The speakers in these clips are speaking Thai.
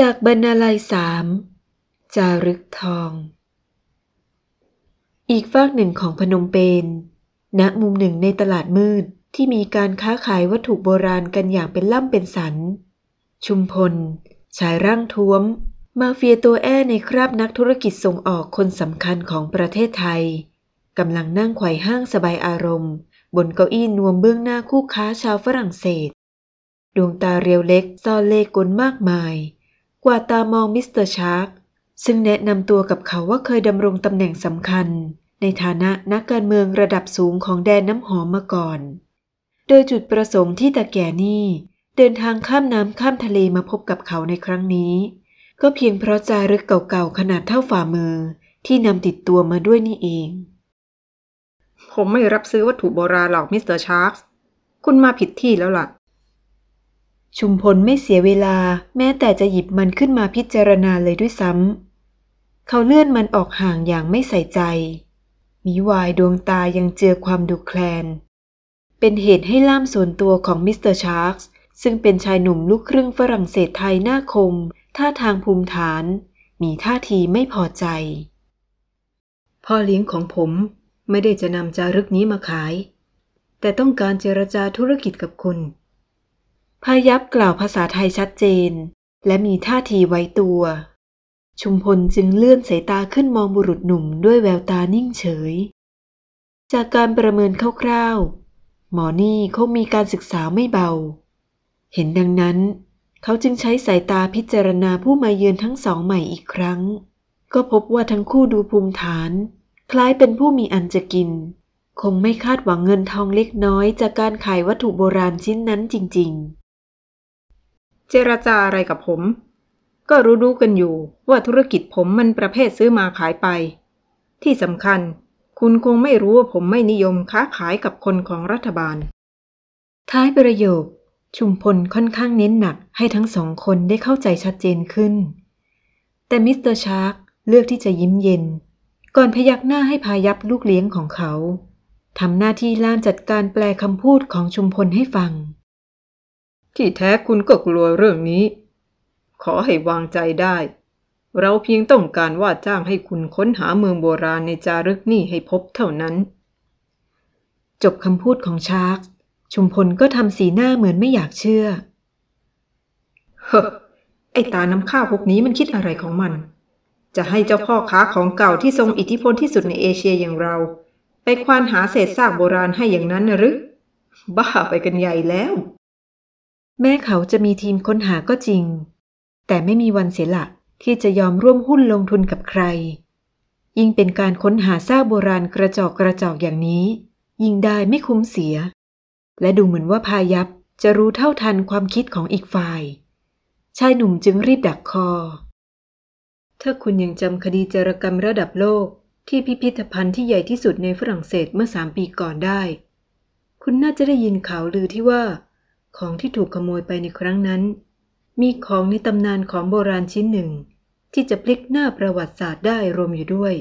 จากบรรณาลัยสามจารึกทอง อีกฝากหนึ่งของพนมเปญณมุมหนึ่งในตลาดมืดที่มีการค้าขายวัตถุโบราณกันอย่างเป็นล่ำเป็นสัน ชุมพล ชายร่างท้วม มาเฟียตัวแอ้ในคราบนักธุรกิจส่งออกคนสำคัญของประเทศไทยกำลังนั่งไขว่ห้างสบายอารมณ์ บนเก้าอี้นวมเบื้องหน้าคู่ค้าชาวฝรั่งเศส ดวงตาเรียวเล็กซ่อนเล่ห์กลมากมาย กวาดตามองมิสเตอร์ชาร์กซึ่งแนะนำตัวกับเขาว่าเคยดำรงตำแหน่งสำคัญ ในฐานะนักการเมืองระดับสูงของแดนน้ำหอมมาก่อน โดยจุดประสงค์ที่ตาแก่นี่เดินทางข้ามน้ำข้ามทะเลมาพบกับเขาในครั้งนี้ ก็เพียงเพราะจารึกเก่าๆขนาดเท่าฝ่ามือที่นำติดตัวมาด้วยนี่เอง ผมไม่รับซื้อวัตถุโบราณหรอกมิสเตอร์ชาร์กคุณมาผิดที่แล้วล่ะ ชุมพลไม่เสียเวลาแม้แต่จะหยิบมันขึ้นมาพิจารณาเลยด้วยซ้ำ เขาเลื่อนมันออกห่างอย่างไม่ใส่ใจมิวายดวงตายังเจือความดุแคลน เป็นเหตุให้ล่ามส่วนตัวของมิสเตอร์ชาร์กส์ซึ่งเป็นชายหนุ่มลูกครึ่งฝรั่งเศสไทยหน้าคม ท่าทางภูมิฐาน มีท่าทีไม่พอใจ พ่อเลี้ยงของผมไม่ได้จะนำจารึกนี้มาขาย แต่ต้องการเจรจาธุรกิจกับคุณ พายับกล่าวภาษาไทยชัดเจน และมีท่าทีไว้ตัว ชุมพลจึงเลื่อนสายตาขึ้นมองบุรุษหนุ่มด้วยแววตานิ่งเฉย จากการประเมินคร่าวๆ หมอนี่คงมีการศึกษาไม่เบา เห็นดังนั้น เขาจึงใช้สายตาพิจารณาผู้มาเยือนทั้งสองใหม่อีกครั้ง ก็พบว่าทั้งคู่ดูภูมิฐาน คล้ายเป็นผู้มีอันจะกิน คงไม่คาดหวังเงินทองเล็กน้อยจากการขายวัตถุโบราณชิ้นนั้นจริง ๆ เจรจาอะไรกับผม ก็รู้ดูกันอยู่ว่าธุรกิจผมมันประเภทซื้อมาขายไป ที่สำคัญ คุณคงไม่รู้ว่าผมไม่นิยมค้าขายกับคนของรัฐบาล ท้ายประโยค ชุมพลค่อนข้างเน้นหนักให้ทั้งสองคนได้เข้าใจชัดเจนขึ้น แต่มิสเตอร์ชาร์กเลือกที่จะยิ้มเย็น ก่อนพยักหน้าให้พายับลูกเลี้ยงของเขาทำหน้าที่ล่ามจัดการแปลคำพูดของชุมพลให้ฟัง ที่แท้คุณก็กลัวเรื่องนี้ ขอให้วางใจได้ เราเพียงต้องการว่าจ้างให้คุณค้นหาเมืองโบราณในจารึกนี่ให้พบเท่านั้น จบคำพูดของชาร์กชุมพลก็ทำสีหน้าเหมือนไม่อยากเชื่อ เฮ้อไอ้ตาน้ำข้าวพวกนี้มันคิดอะไรของมัน จะให้เจ้าพ่อค้าของเก่าที่ทรงอิทธิพลที่สุดในเอเชียอย่างเรา ไปควานหาเศษซากโบราณให้อย่างนั้นนะหรือ บ้าไปกันใหญ่แล้ว แม้เขาจะมีทีมค้นหาก็จริง แต่ไม่มีวันเสียหละที่จะยอมร่วมหุ้นลงทุนกับใคร ยิ่งเป็นการค้นหาซากโบราณกระจอกกระจอกอย่างนี้ ยิ่งได้ไม่คุ้มเสีย และดูเหมือนว่าพายับจะรู้เท่าทันความคิดของอีกฝ่ายชายหนุ่มจึงรีบดักคอ ถ้าคุณยังจำคดีจารกรรมระดับโลกที่พิพิธภัณฑ์ที่ใหญ่ที่สุดในฝรั่งเศสเมื่อสามปีก่อนได้ คุณน่าจะได้ยินข่าวลือที่ว่า ของที่ถูกขโมยไปในครั้งนั้น มีของในตำนานของโบราณชิ้นหนึ่ง ที่จะพลิกหน้าประวัติศาสตร์ได้รวมอยู่ด้วย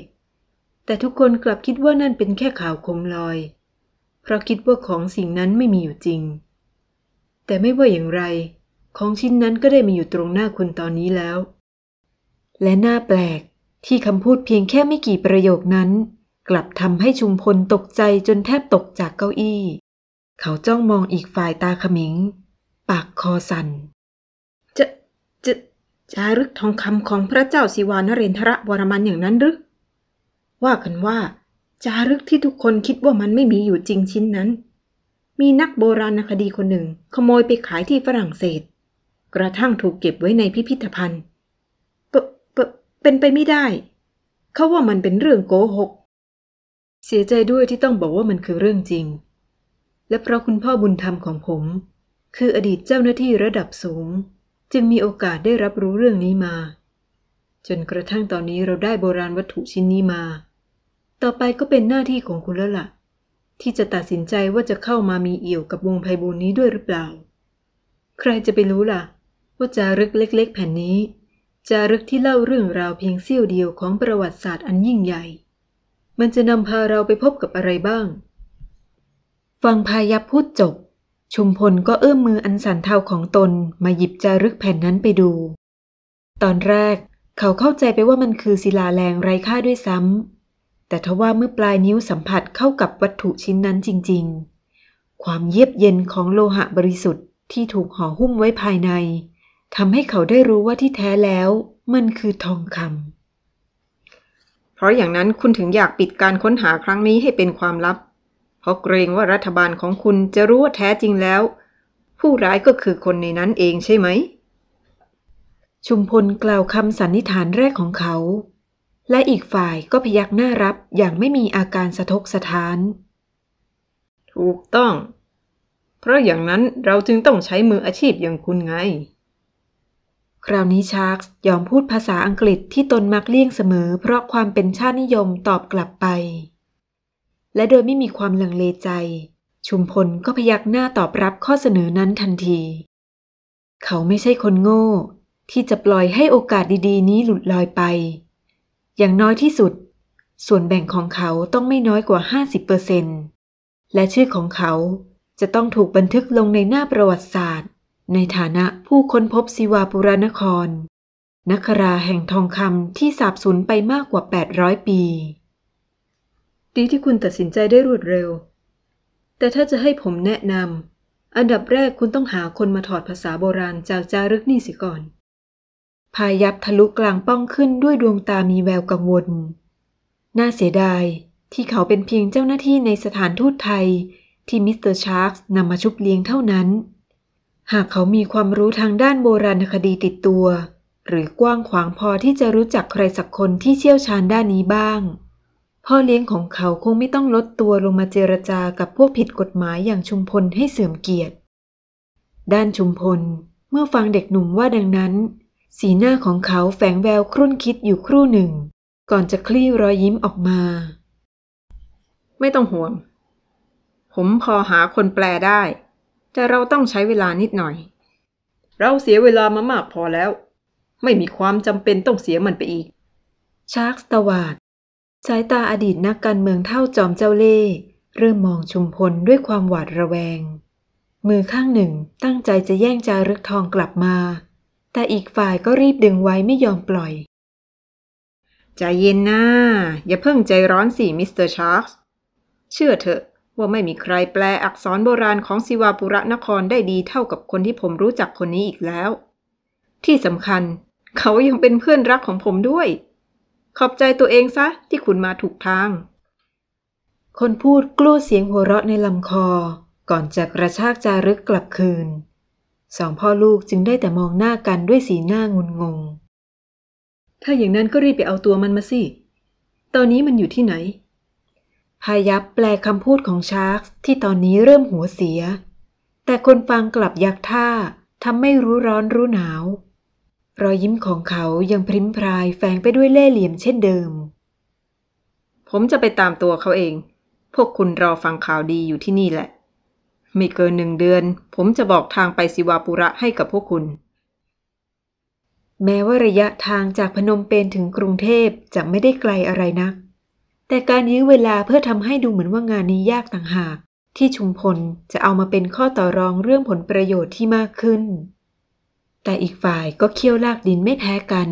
แต่ทุกคนกลับคิดว่านั่นเป็นแค่ข่าวโคมลอย เพราะคิดว่าของสิ่งนั้นไม่มีอยู่จริง แต่ไม่ว่าอย่างไร ของชิ้นนั้นก็ได้มาอยู่ตรงหน้าคุณตอนนี้แล้ว และน่าแปลกที่คำพูดเพียงแค่ไม่กี่ประโยคนั้น กลับทำให้ชุมพลตกใจจนแทบตกจากเก้าอี้ เขาจ้องมองอีกฝ่ายตาขมิง ปากคอสัน่นจะจะจารึกทองคำของพระเจ้าศิวานเรนทรวรมันอย่างนั้นหรือว่ากันว่า จารึกที่ทุกคนคิดว่ามันไม่มีอยู่จริงชิ้นนั้น มีนักโบราณคดีคนหนึ่ง ขโมยไปขายที่ฝรั่งเศส กระทั่งถูกเก็บไว้ในพิพิธภัณฑ์เปเปเป็นไปไม่ได้ เขาว่ามันเป็นเรื่องโกหก เสียใจด้วยที่ต้องบอกว่ามันคือเรื่องจริง และเพราะคุณพ่อบุญธรรมของผม คืออดีตเจ้าหน้าที่ระดับสูง จึงมีโอกาสได้รับรู้เรื่องนี้มา จนกระทั่งตอนนี้เราได้โบราณวัตถุชิ้นนี้มา ต่อไปก็เป็นหน้าที่ของคุณแล้วล่ะ ที่จะตัดสินใจว่าจะเข้ามามีเอี่ยวกับวงไพบูลนี้ด้วยหรือเปล่า ใครจะไปรู้ล่ะ ว่าจารึกเล็ก ๆ แผ่นนี้จารึกที่เล่าเรื่องราวเพียงเสี้ยวเดียวของประวัติศาสตร์อันยิ่งใหญ่ มันจะนำพาเราไปพบกับอะไรบ้าง ฟังพายับพูดจบ ชุมพลก็เอื้อมมืออันสันเทาของตนมาหยิบจารึกแผ่นนั้นไปดู ตอนแรกเขาเข้าใจไปว่ามันคือศิลาแรงไร้ค่าด้วยซ้ำ แต่ทว่าเมื่อปลายนิ้วสัมผัสเข้ากับวัตถุชิ้นนั้นจริง ๆ ความเยือกเย็นของโลหะบริสุทธิ์ที่ถูกห่อหุ้มไว้ภายในทำให้เขาได้รู้ว่าที่แท้แล้วมันคือทองคำเพราะอย่างนั้นคุณถึงอยากปิดการค้นหาครั้งนี้ให้เป็นความลับ เพราะเกรงว่ารัฐบาลของคุณจะรู้ว่าแท้จริงแล้ว ผู้ร้ายก็คือคนในนั้นเองใช่ไหม ชุมพลกล่าวคำสันนิษฐานแรกของเขา และอีกฝ่ายก็พยักหน้ารับอย่างไม่มีอาการสะทกสะท้าน ถูกต้อง เพราะอย่างนั้นเราจึงต้องใช้มืออาชีพอย่างคุณไง คราวนี้ชาร์กยอมพูดภาษาอังกฤษที่ตนมักเลี่ยงเสมอ เพราะความเป็นชาตินิยมตอบกลับไป และโดยไม่มีความลังเลใจ ชุมพลก็พยักหน้าตอบรับข้อเสนอนั้นทันที เขาไม่ใช่คนโง่ ที่จะปล่อยให้โอกาสดีๆ นี้หลุดลอยไป อย่างน้อยที่สุด ส่วนแบ่งของเขาต้องไม่น้อยกว่า 50%และชื่อของเขาจะต้องถูกบันทึกลงในหน้าประวัติศาสตร์ ในฐานะผู้ค้นพบศิวาปุรานครนักราแห่งทองคำที่สาบสูญไปมากกว่า 800 ปี ดีที่คุณตัดสินใจได้รวดเร็ว แต่ถ้าจะให้ผมแนะนำ อันดับแรกคุณต้องหาคนมาถอดภาษาโบราณจากจารึกนี่สิก่อน พายับทะลุกลางปล้องขึ้นด้วยดวงตามีแววกังวล น่าเสียดายที่เขาเป็นเพียงเจ้าหน้าที่ในสถานทูตไทยที่มิสเตอร์ชาร์กนำมาชุบเลี้ยงเท่านั้น หากเขามีความรู้ทางด้านโบราณคดีติดตัว หรือกว้างขวางพอที่จะรู้จักใครสักคนที่เชี่ยวชาญด้านนี้บ้าง พ่อเลี้ยงของเขาคงไม่ต้องลดตัวลงมาเจรจากับพวกผิดกฎหมายอย่างชุมพลให้เสื่อมเกียรติ ด้านชุมพลเมื่อฟังเด็กหนุ่มว่าดังนั้น สีหน้าของเขาแฝงแววครุ่นคิดอยู่ครู่หนึ่ง ก่อนจะคลี่รอยยิ้มออกมา ไม่ต้องห่วง ผมพอหาคนแปลได้ แต่เราต้องใช้เวลานิดหน่อย เราเสียเวลามามากพอแล้ว ไม่มีความจำเป็นต้องเสียมันไปอีก ชาร์ลส์ตวาด สายตาอดีตนักการเมืองเฒ่าจอมเจ้าเล่ห์เริ่มมองชุมพลด้วยความหวาดระแวง มือข้างหนึ่งตั้งใจจะแย่งจารึกทองกลับมา แต่อีกฝ่ายก็รีบดึงไว้ไม่ยอมปล่อย ใจเย็นนะอย่าเพิ่งใจร้อนสิมิสเตอร์ชาร์ลส์เชื่อเถอะว่าไม่มีใครแปลอักษรโบราณของศิวาปุระนครได้ดีเท่ากับคนที่ผมรู้จักคนนี้อีกแล้ว ที่สำคัญ เขายังเป็นเพื่อนรักของผมด้วย ขอบใจตัวเองซะที่คุณมาถูกทาง คนพูดกลั้วเสียงหัวเราะในลำคอ ก่อนจะกระชากจารึกกลับคืน สองพ่อลูกจึงได้แต่มองหน้ากันด้วยสีหน้างุนงง ถ้าอย่างนั้นก็รีบไปเอาตัวมันมาสิ ตอนนี้มันอยู่ที่ไหนพายับแปลคำพูดของชาร์กที่ตอนนี้เริ่มหัวเสีย แต่คนฟังกลับยักท่าทำไม่รู้ร้อนรู้หนาว รอยยิ้มของเขายังพริ้มพรายแฝงไปด้วยเล่ห์เหลี่ยมเช่นเดิม ผมจะไปตามตัวเขาเอง พวกคุณรอฟังข่าวดีอยู่ที่นี่แหละ ไม่เกินหนึ่งเดือน ผมจะบอกทางไปสิวาปุระให้กับพวกคุณ แม้ว่าระยะทางจากพนมเปญถึงกรุงเทพจะไม่ได้ไกลอะไรนัก แต่การยื้อเวลาเพื่อทำให้ดูเหมือนว่างานนี้ยากต่างหาก ที่ชุมพลจะเอามาเป็นข้อต่อรองเรื่องผลประโยชน์ที่มากขึ้น แต่อีกฝ่ายก็เคี่ยวลากดินไม่แพ้กัน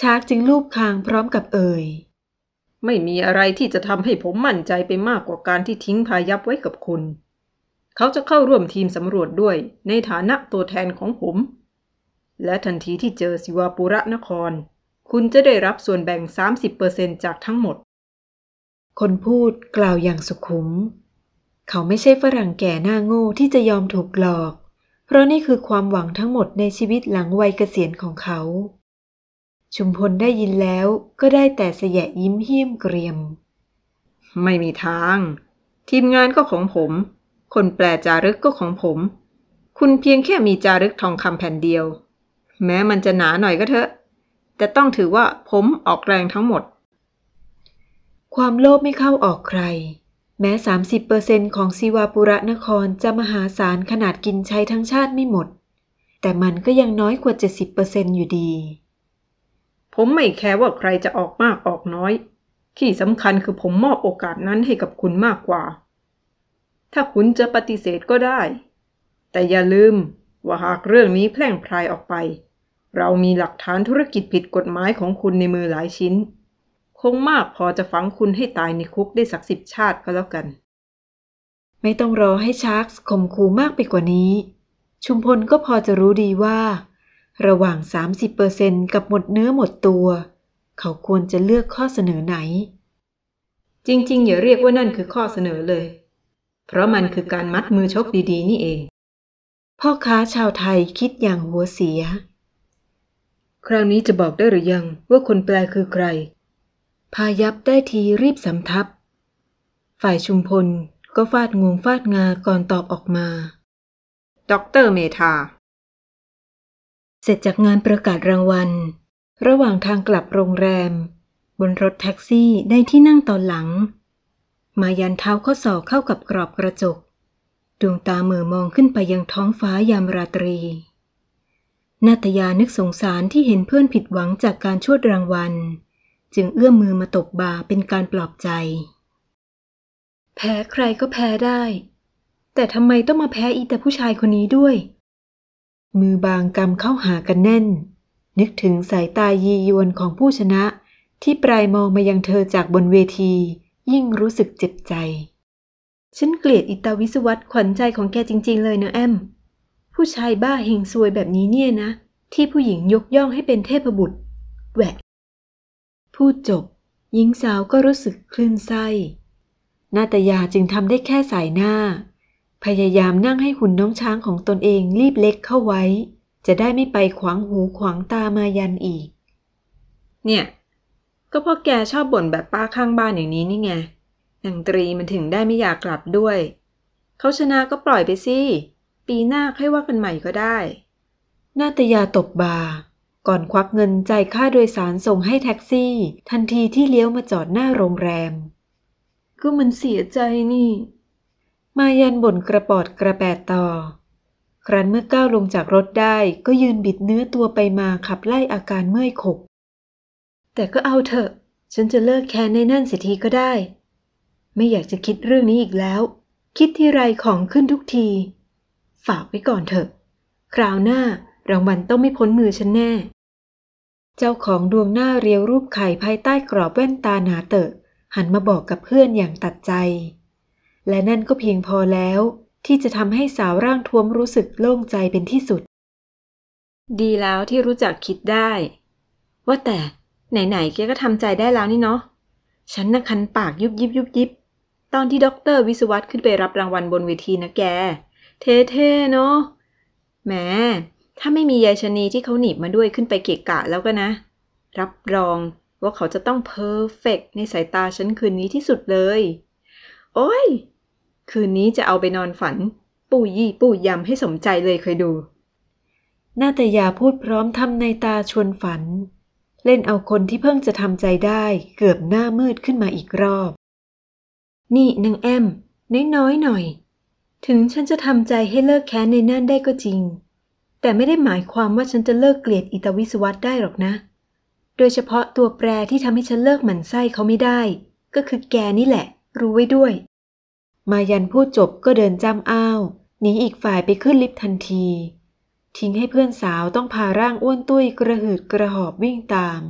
ชาร์กจึงลูบคางพร้อมกับเอ่ย ไม่มีอะไรที่จะทำให้ผมมั่นใจไปมากกว่าการที่ทิ้งพายับไว้กับคุณ เขาจะเข้าร่วมทีมสำรวจด้วยในฐานะตัวแทนของผม และทันทีที่เจอสิวาปุระนคร คุณจะได้รับส่วนแบ่ง 30%จากทั้งหมด คนพูดกล่าวอย่างสุขุม เขาไม่ใช่ฝรั่งแก่หน้าโง่ที่จะยอมถูกหลอก ราะนี่คือความหวังทั้งหมดในชีวิตหลังวัยเกษียณของเขา ชุมพลได้ยินแล้วก็ได้แต่เสยะยิ้มเหี้ยมเกรียม ไม่มีทาง ทีมงานก็ของผม คนแปลจารึกก็ของผม คุณเพียงแค่มีจารึกทองคำแผ่นเดียว แม้มันจะหนาหน่อยก็เถอะ แต่ต้องถือว่าผมออกแรงทั้งหมด ความโลภไม่เข้าออกใคร แม้ 30%ของซีวาปุระนครจะมหาศาลขนาดกินใช้ทั้งชาติไม่หมด แต่มันก็ยังน้อยกว่า 70%อยู่ดี ผมไม่แคร์ว่าใครจะออกมากออกน้อย ที่สำคัญคือผมมอบโอกาสนั้นให้กับคุณมากกว่า ถ้าคุณจะปฏิเสธก็ได้ แต่อย่าลืมว่าหากเรื่องนี้แพร่งพรายออกไป เรามีหลักฐานธุรกิจผิดกฎหมายของคุณในมือหลายชิ้น คงมากพอจะฝังคุณให้ตายในคุกได้สักสิบชาติก็แล้วกัน ไม่ต้องรอให้ชาร์กข่มขู่มากไปกว่านี้ ชุมพลก็พอจะรู้ดีว่า ระหว่าง 30%กับหมดเนื้อหมดตัว เขาควรจะเลือกข้อเสนอไหน จริงๆ อย่าเรียกว่านั่นคือข้อเสนอเลย เพราะมันคือการมัดมือชกดีๆ นี่เอง พ่อค้าชาวไทยคิดอย่างหัวเสีย คราวนี้จะบอกได้หรือยังว่าคนแปลคือใคร พายับได้ทีรีบสำทับ ฝ่ายชุมพลก็ฟาดงวงฟาดงาก่อนตอบออกมาด็อกเตอร์เมธา เสร็จจากงานประกาศรางวัล ระหว่างทางกลับโรงแรม บนรถแท็กซี่ได้ที่นั่งตอนหลัง มายันเท้าข้อศอกเข้ากับกรอบกระจก ดวงตาเหม่อมองขึ้นไปยังท้องฟ้ายามราตรี นาตยานึกสงสารที่เห็นเพื่อนผิดหวังจากการชวดรางวัล จึงเอื้อมมือมาตบบ่าเป็นการปลอบใจ แพ้ใครก็แพ้ได้ แต่ทำไมต้องมาแพ้อีแต่ผู้ชายคนนี้ด้วย มือบางกำเข้าหากันแน่น นึกถึงสายตายียวนของผู้ชนะ ที่ปลายมองมายังเธอจากบนเวที ยิ่งรู้สึกเจ็บใจ ฉันเกลียดอิตาวิสวัตขวัญใจของแกจริง ๆ เลยนะแอม ผู้ชายบ้าเฮงซวยแบบนี้เนี่ยนะ ที่ผู้หญิงยกย่องให้เป็นเทพบุตรแหวะ พูดจบ หญิงสาวก็รู้สึกคลื่นไส้นาตยาจึงทำได้แค่สายหน้า พยายามนั่งให้หุ่นน้องช้างของตนเองรีบเล็กเข้าไว้ จะได้ไม่ไปขวางหูขวางตามายันอีก เนี่ย ก็เพราะแกชอบบ่นแบบป้าข้างบ้านอย่างนี้นี่ไงนางตรีมันถึงได้ไม่อยากกลับด้วย เขาชนะก็ปล่อยไปสิ ปีหน้าค่อยว่ากันใหม่ก็ได้ นาตยาตบบา ก่อนควักเงินจ่ายค่าโดยสารส่งให้แท็กซี่ ทันทีที่เลี้ยวมาจอดหน้าโรงแรม ก็มันเสียใจนี่ มายันบ่นกระปอดกระแปดต่อ ครั้นเมื่อก้าวลงจากรถได้ก็ยืนบิดเนื้อตัวไปมาขับไล่อาการเมื่อยขบ แต่ก็เอาเถอะ ฉันจะเลิกแค้นในนั่นเสียทีก็ได้ ไม่อยากจะคิดเรื่องนี้อีกแล้ว คิดที่ไรของขึ้นทุกที ฝากไว้ก่อนเถอะ คราวหน้า รางวัลต้องไม่พ้นมือฉันแน่ เจ้าของดวงหน้าเรียวรูปไข่ภายใต้กรอบแว่นตาหนาเตอะ หันมาบอกกับเพื่อนอย่างตัดใจ และนั่นก็เพียงพอแล้ว ที่จะทำให้สาวร่างท้วมรู้สึกโล่งใจเป็นที่สุด ดีแล้วที่รู้จักคิดได้ ว่าแต่ไหนๆแกก็ทำใจได้แล้วนี่เนาะฉันน่ะคันปากยุบยิบยุบยิบตอนที่ด็อกเตอร์วิศวัตขึ้นไปรับรางวัลบนเวทีนะแก เท่ๆเนาะแหม ถ้าไม่มียายชะนีที่เขาหนีบมาด้วยขึ้นไปเกะกะแล้วก็นะ รับรองว่าเขาจะต้อง perfect ในสายตาฉันคืนนี้ที่สุดเลย โอ้ย คืนนี้จะเอาไปนอนฝัน ปู้ยี่ปู้ยำให้สมใจเลยคอยดู นาตยาพูดพร้อมทำนัยน์ตาชวนฝัน เล่นเอาคนที่เพิ่งจะทำใจได้เกือบหน้ามืดขึ้นมาอีกรอบ นี่นางแอมน้อยๆหน่อย ถึงฉันจะทำใจให้เลิกแค้นในนั่นได้ก็จริง แต่ไม่ได้หมายความว่าฉันจะเลิกเกลียดอิตาวิสวัตได้หรอกนะ โดยเฉพาะตัวแปรที่ทำให้ฉันเลิกหมั่นไส้เขาไม่ได้ ก็คือแกนี่แหละ รู้ไว้ด้วย มายันพูดจบก็เดินจ้ำอ้าวหนีอีกฝ่ายไปขึ้นลิฟต์ทันที ทิ้งให้เพื่อนสาวต้องพาร่างอ้วนตุ้ยกระหืดกระหอบวิ่งตาม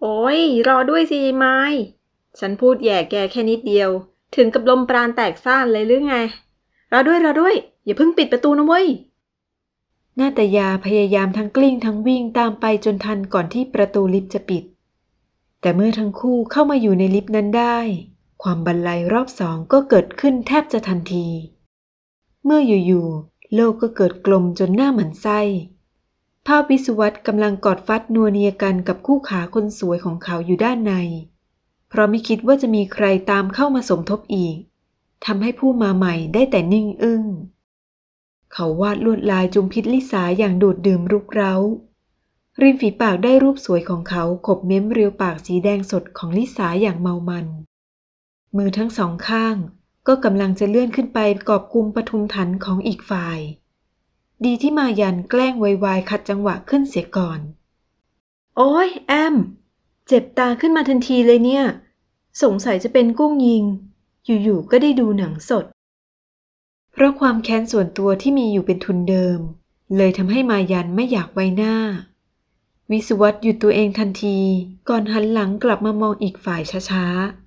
โอ้ย รอด้วยสิไม้ฉันพูดแย่แกแค่นิดเดียว ถึงกับลมปราณแตกซ่านเลยหรือไงรอด้วยรอด้วย อย่าเพิ่งปิดประตูนะเว้ย นาตยาพยายามทั้งกลิ้งทั้งวิ่งตามไปจนทันก่อนที่ประตูลิฟต์จะปิด แต่เมื่อทั้งคู่เข้ามาอยู่ในลิฟต์นั้นได้ ความบันไลรอบสองก็เกิดขึ้นแทบจะทันที เมื่ออยู่ๆโลกก็เกิดกลมจนหน้าหมันไส้ภาพวิศวัตกำลังกอดฟัดนัวเนียกันกับคู่ขาคนสวยของเขาอยู่ด้านใน เพราะไม่คิดว่าจะมีใครตามเข้ามาสมทบอีกทำให้ผู้มาใหม่ได้แต่นิ่งอึ้ง เขาวาดลวดลายจุมพิษลิสาอย่างโดดดื่มรุกเร้า ริมฝีปากได้รูปสวยของเขาขบเม้มเรียวปากสีแดงสดของลิสาอย่างเมามัน มือทั้งสองข้าง ก็กำลังจะเลื่อนขึ้นไปกอบกุมปทุมถันของอีกฝ่าย ดีที่มายันแกล้งไวๆขัดจังหวะขึ้นเสียก่อน โอ้ยแอม เจ็บตาขึ้นมาทันทีเลยเนี่ย สงสัยจะเป็นกุ้งยิง อยู่ๆก็ได้ดูหนังสด ราะความแค้นส่วนตัวที่มีอยู่เป็นทุนเดิม เลยทำให้มายันไม่อยากไว้หน้า วิสุวัตหยุดตัวเองทันที ก่อนหันหลังกลับมามองอีกฝ่ายช้า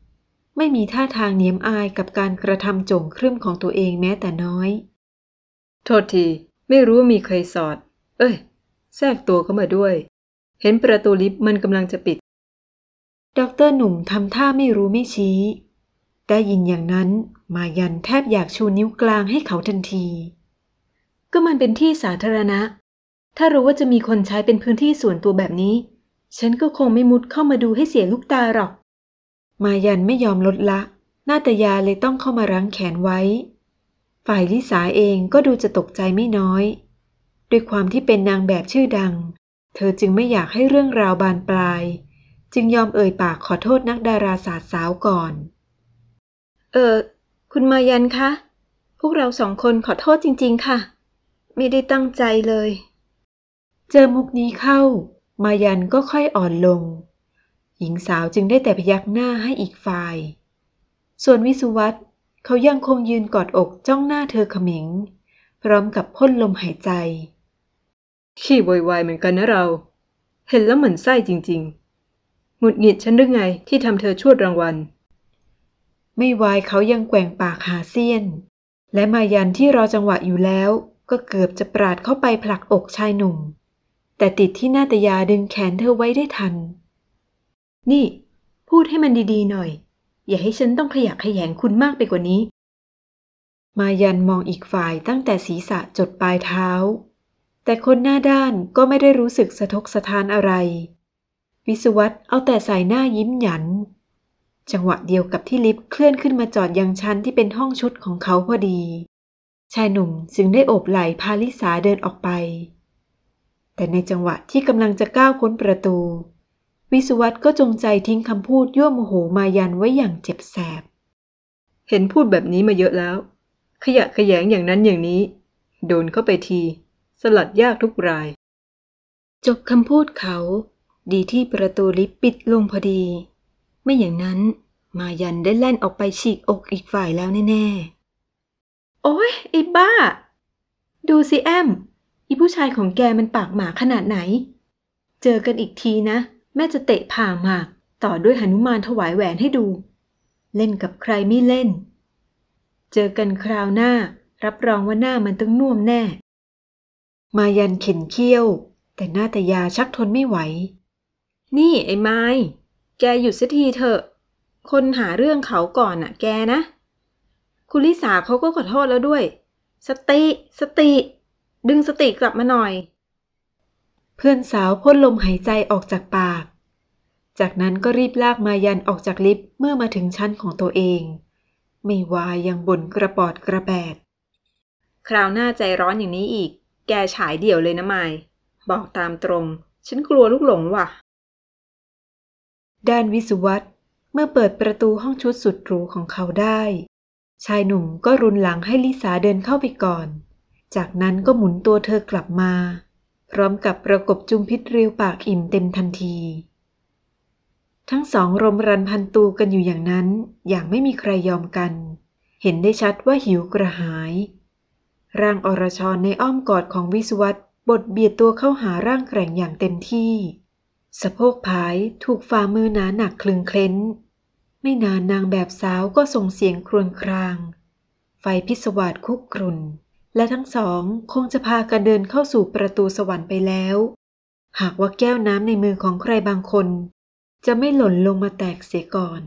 ๆ ไม่มีท่าทางเหนียมอายกับการกระทำโจ๋งครึ่มของตัวเองแม้แต่น้อย โทษที ไม่รู้ว่ามีใครสอด เอ้ย แทรกตัวเข้ามาด้วย เห็นประตูลิฟต์มันกำลังจะปิดด็อกเตอร์หนุ่มทำท่าไม่รู้ไม่ชี้ ได้ยินอย่างนั้น มายันแทบอยากชูนิ้วกลางให้เขาทันที ก็มันเป็นที่สาธารณะ ถ้ารู้ว่าจะมีคนใช้เป็นพื้นที่ส่วนตัวแบบนี้ ฉันก็คงไม่มุดเข้ามาดูให้เสียลูกตาหรอก มายันไม่ยอมลดละ นาตยาเลยต้องเข้ามารั้งแขนไว้ ฝ่ายลิสาเองก็ดูจะตกใจไม่น้อย ด้วยความที่เป็นนางแบบชื่อดัง เธอจึงไม่อยากให้เรื่องราวบานปลาย จึงยอมเอ่ยปากขอโทษนักดาราศาสตร์สาวก่อน เออ คุณมายันคะ พวกเราสองคนขอโทษจริง ๆ ค่ะ ไม่ได้ตั้งใจเลย เจอมุกนี้เข้า มายันก็ค่อยอ่อนลง หญิงสาวจึงได้แต่พยักหน้าให้อีกฝ่าย ส่วนวิสุวัตเขายังคงยืนกอดอกจ้องหน้าเธอเขม็งพร้อมกับพ่นลมหายใจ ขี้โวยวายเหมือนกันนะเรา เห็นแล้วเหมือนไส้จริง ๆ หงุดหงิดฉันหรือไงที่ทำเธอชวดรางวัล ไม่วายเขายังแกว่งปากหาเซียน และมายันที่รอจังหวะอยู่แล้ว ก็เกือบจะปราดเข้าไปผลักอกชายหนุ่ม แต่ติดที่นาตยาดึงแขนเธอไว้ได้ทัน นี่ พูดให้มันดีๆหน่อย อย่าให้ฉันต้องขยักขยงคุณมากไปกว่านี้ มายันมองอีกฝ่ายตั้งแต่ศีรษะจดปลายเท้า แต่คนหน้าด้านก็ไม่ได้รู้สึกสะทกสะทานอะไร วิสุวัตเอาแต่ใส่หน้ายิ้มหยัน จังหวะเดียวกับที่ลิฟต์เคลื่อนขึ้นมาจอดยังชั้นที่เป็นห้องชุดของเขาพอดี ชายหนุ่มจึงได้โอบไหล่พาลิสาเดินออกไป แต่ในจังหวะที่กำลังจะก้าวพ้นประตู วิสุวัตก็จงใจทิ้งคำพูดยั่วโมโหมายันไว้อย่างเจ็บแสบ เห็นพูดแบบนี้มาเยอะแล้ว ขยะขยงอย่างนั้นอย่างนี้ โดนเข้าไปที สลัดยากทุกราย จบคำพูดเขา ดีที่ประตูลิฟต์ปิดลงพอดี ไม่อย่างนั้น มายันได้แล่นออกไปฉีกอกอีกฝ่ายแล้วแน่โอ้ยไอ้บ้า ดูสิแอม อีผู้ชายของแกมันปากหมาขนาดไหน เจอกันอีกทีนะ แม่จะเตะผ่าหมาก ต่อด้วยหนุมานถวายแหวนให้ดู เล่นกับใครไม่เล่น เจอกันคราวหน้า รับรองว่าหน้ามันต้องน่วมแน่ๆมายันเข็นเขี้ยว แต่นาตยาชักทนไม่ไหว นี่ไอ้ไม้ แกหยุดสักทีเถอะ คนหาเรื่องเขาก่อนน่ะ แกนะ คุณลิสาเขาก็ขอโทษแล้วด้วย สติ สติ ดึงสติกลับมาหน่อย เพื่อนสาวพ่นลมหายใจออกจากปาก จากนั้นก็รีบลากมายันออกจากลิฟต์เมื่อมาถึงชั้นของตัวเอง ไม่วายยังบ่นกระปอดกระแปด คราวหน้าใจร้อนอย่างนี้อีก แกฉายเดี่ยวเลยนะไมาย บอกตามตรง ฉันกลัวลูกหลงว่ะ ด้านวิสุวัตเมื่อเปิดประตูห้องชุดสุดหรูของเขาได้ ชายหนุ่มก็รุนหลังให้ลิสาเดินเข้าไปก่อน จากนั้นก็หมุนตัวเธอกลับมา พร้อมกับประกบจุมพิษเรียวปากอิ่มเต็มทันที ทั้งสองรมรันพันตูกันอยู่อย่างนั้น อย่างไม่มีใครยอมกัน เห็นได้ชัดว่าหิวกระหาย ร่างอรชรในอ้อมกอดของวิสุวัตบดเบียดตัวเข้าหาร่างแกร่งอย่างเต็มที่ สะโพกผายถูกฝ่ามือหนาหนักคลึงเคล้น ไม่นานนางแบบสาวก็ส่งเสียงครวญคราง ไฟพิศวาสคุกกรุ่น และทั้งสองคงจะพากันเดินเข้าสู่ประตูสวรรค์ไปแล้ว หากว่าแก้วน้ำในมือของใครบางคน จะไม่หล่นลงมาแตกเสียก่อน